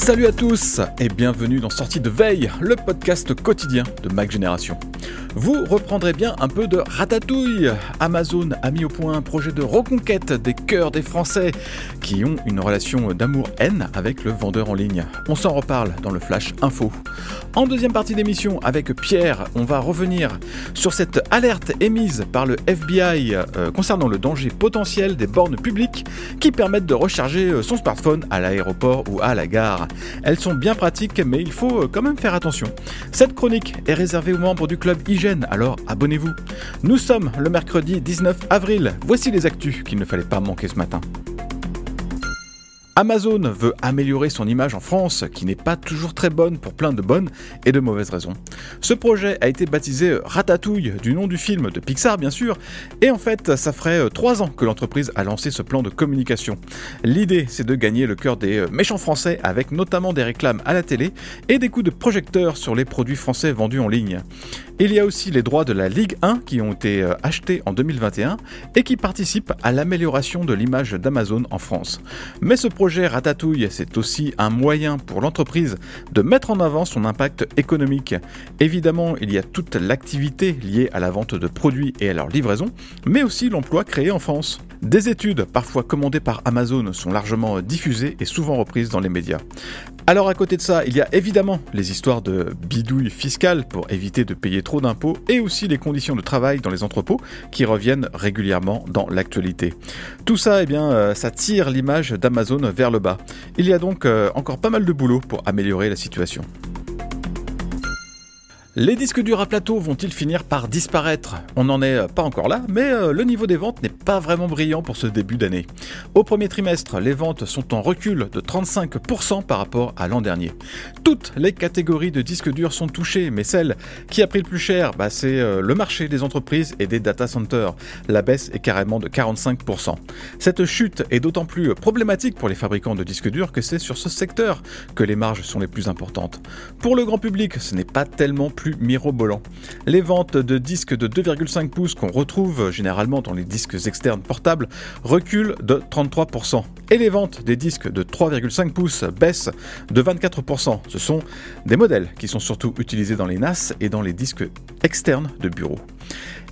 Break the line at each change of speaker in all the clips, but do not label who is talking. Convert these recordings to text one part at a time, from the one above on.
Salut à tous et bienvenue dans Sortie de Veille, le podcast quotidien de Mac Génération. Vous reprendrez bien un peu de ratatouille. Amazon a mis au point un projet de reconquête des cœurs des Français qui ont une relation d'amour-haine avec le vendeur en ligne. On s'en reparle dans le Flash Info. En deuxième partie d'émission, avec Pierre, on va revenir sur cette alerte émise par le FBI euh, concernant le danger potentiel des bornes publiques qui permettent de recharger euh, son smartphone à l'aéroport ou à la gare. Elles sont bien pratiques, mais il faut euh, quand même faire attention. Cette chronique est réservée aux membres du club Alors abonnez-vous. Nous sommes le mercredi 19 avril. Voici les actus qu'il ne fallait pas manquer ce matin. Amazon veut améliorer son image en France, qui n'est pas toujours très bonne pour plein de bonnes et de mauvaises raisons. Ce projet a été baptisé Ratatouille, du nom du film de Pixar bien sûr, et en fait ça ferait euh, trois ans que l'entreprise a lancé ce plan de communication. L'idée c'est de gagner le cœur des euh, méchants français avec notamment des réclames à la télé et des coups de projecteur sur les produits français vendus en ligne. Il y a aussi les droits de la Ligue 1 qui ont été euh, achetés en 2021 et qui participent à l'amélioration de l'image d'Amazon en France. Mais ce projet Ratatouille, c'est aussi un moyen pour l'entreprise de mettre en avant son impact économique. Évidemment, il y a toute l'activité liée à la vente de produits et à leur livraison, mais aussi l'emploi créé en France. Des études, parfois commandées par Amazon, sont largement diffusées et souvent reprises dans les médias. Alors à côté de ça, il y a évidemment les histoires de bidouilles fiscales pour éviter de payer trop d'impôts et aussi les conditions de travail dans les entrepôts qui reviennent régulièrement dans l'actualité. Tout ça, eh bien, euh, ça tire l'image d'Amazon vers le bas. Il y a donc euh, encore pas mal de boulot pour améliorer la situation. Les disques durs à plateau vont-ils finir par disparaître? On n'en est pas encore là, mais euh, le niveau des ventes n'est pas vraiment brillant pour ce début d'année. Au premier trimestre, les ventes sont en recul de 35% par rapport à l'an dernier. Toutes les catégories de disques durs sont touchées, mais celle qui a pris le plus cher, bah, c'est euh, le marché des entreprises et des data centers. La baisse est carrément de 45%. Cette chute est d'autant plus problématique pour les fabricants de disques durs que c'est sur ce secteur que les marges sont les plus importantes. Pour le grand public, ce n'est pas tellement plus mirobolant. Les ventes de disques de 2,5 pouces qu'on retrouve généralement dans les disques externes portables reculent de 33%. Et les ventes des disques de 3,5 pouces baissent de 24%. Ce sont des modèles qui sont surtout utilisés dans les NAS et dans les disques externes de bureau.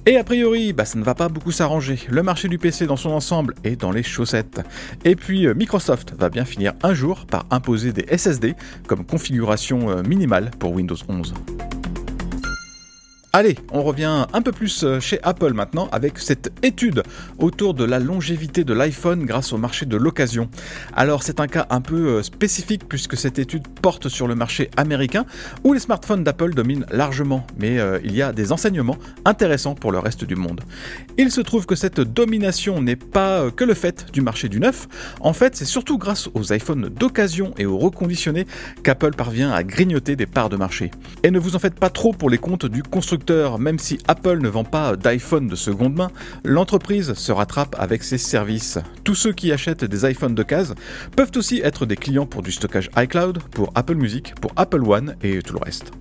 Et a priori, bah, ça ne va pas beaucoup s'arranger. Le marché du PC dans son ensemble est dans les chaussettes. Et puis euh, Microsoft va bien finir un jour par imposer des SSD comme configuration euh, minimale pour Windows 11. Allez, on revient un peu plus euh, chez Apple maintenant avec cette étude autour de la longévité de l'iPhone grâce au marché de l'occasion. Alors c'est un cas un peu euh, spécifique puisque cette étude porte sur le marché américain où les smartphones d'Apple dominent largement, mais euh, il y a des enseignements intéressants pour le reste du monde. Il se trouve que cette domination n'est pas que le fait du marché du neuf, en fait c'est surtout grâce aux iPhones d'occasion et aux reconditionnés qu'Apple parvient à grignoter des parts de marché. Et ne vous en faites pas trop pour les comptes du constructeur même si Apple ne vend pas d'iPhone de seconde main, l'entreprise se rattrape avec ses services. Tous ceux qui achètent des iPhones de case peuvent aussi être des clients pour du stockage iCloud, pour Apple Music, pour Apple One et tout le reste.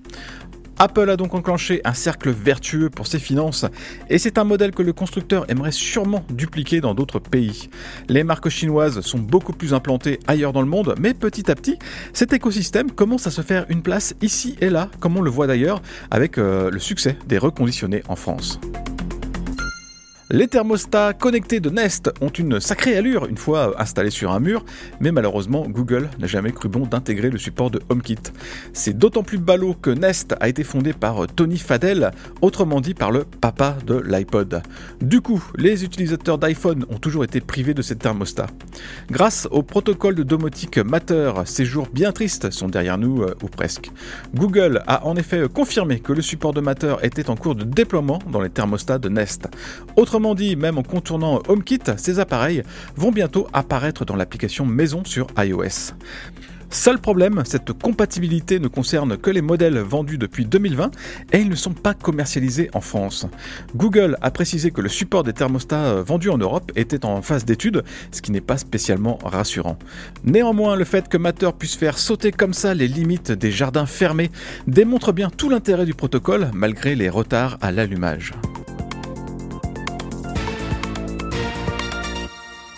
Apple a donc enclenché un cercle vertueux pour ses finances, et c'est un modèle que le constructeur aimerait sûrement dupliquer dans d'autres pays. Les marques chinoises sont beaucoup plus implantées ailleurs dans le monde, mais petit à petit, cet écosystème commence à se faire une place ici et là, comme on le voit d'ailleurs avec euh, le succès des reconditionnés en France. Les thermostats connectés de Nest ont une sacrée allure une fois installés sur un mur, mais malheureusement Google n'a jamais cru bon d'intégrer le support de HomeKit. C'est d'autant plus ballot que Nest a été fondé par Tony Fadell, autrement dit par le papa de l'iPod. Du coup, les utilisateurs d'iPhone ont toujours été privés de ces thermostats. Grâce au protocole de domotique Matter, ces jours bien tristes sont derrière nous, euh, ou presque. Google a en effet confirmé que le support de Matter était en cours de déploiement dans les thermostats de Nest. Dit, même en contournant HomeKit, ces appareils vont bientôt apparaître dans l'application maison sur iOS. Seul problème, cette compatibilité ne concerne que les modèles vendus depuis 2020 et ils ne sont pas commercialisés en France. Google a précisé que le support des thermostats vendus en Europe était en phase d'étude, ce qui n'est pas spécialement rassurant. Néanmoins, le fait que Matter puisse faire sauter comme ça les limites des jardins fermés démontre bien tout l'intérêt du protocole malgré les retards à l'allumage.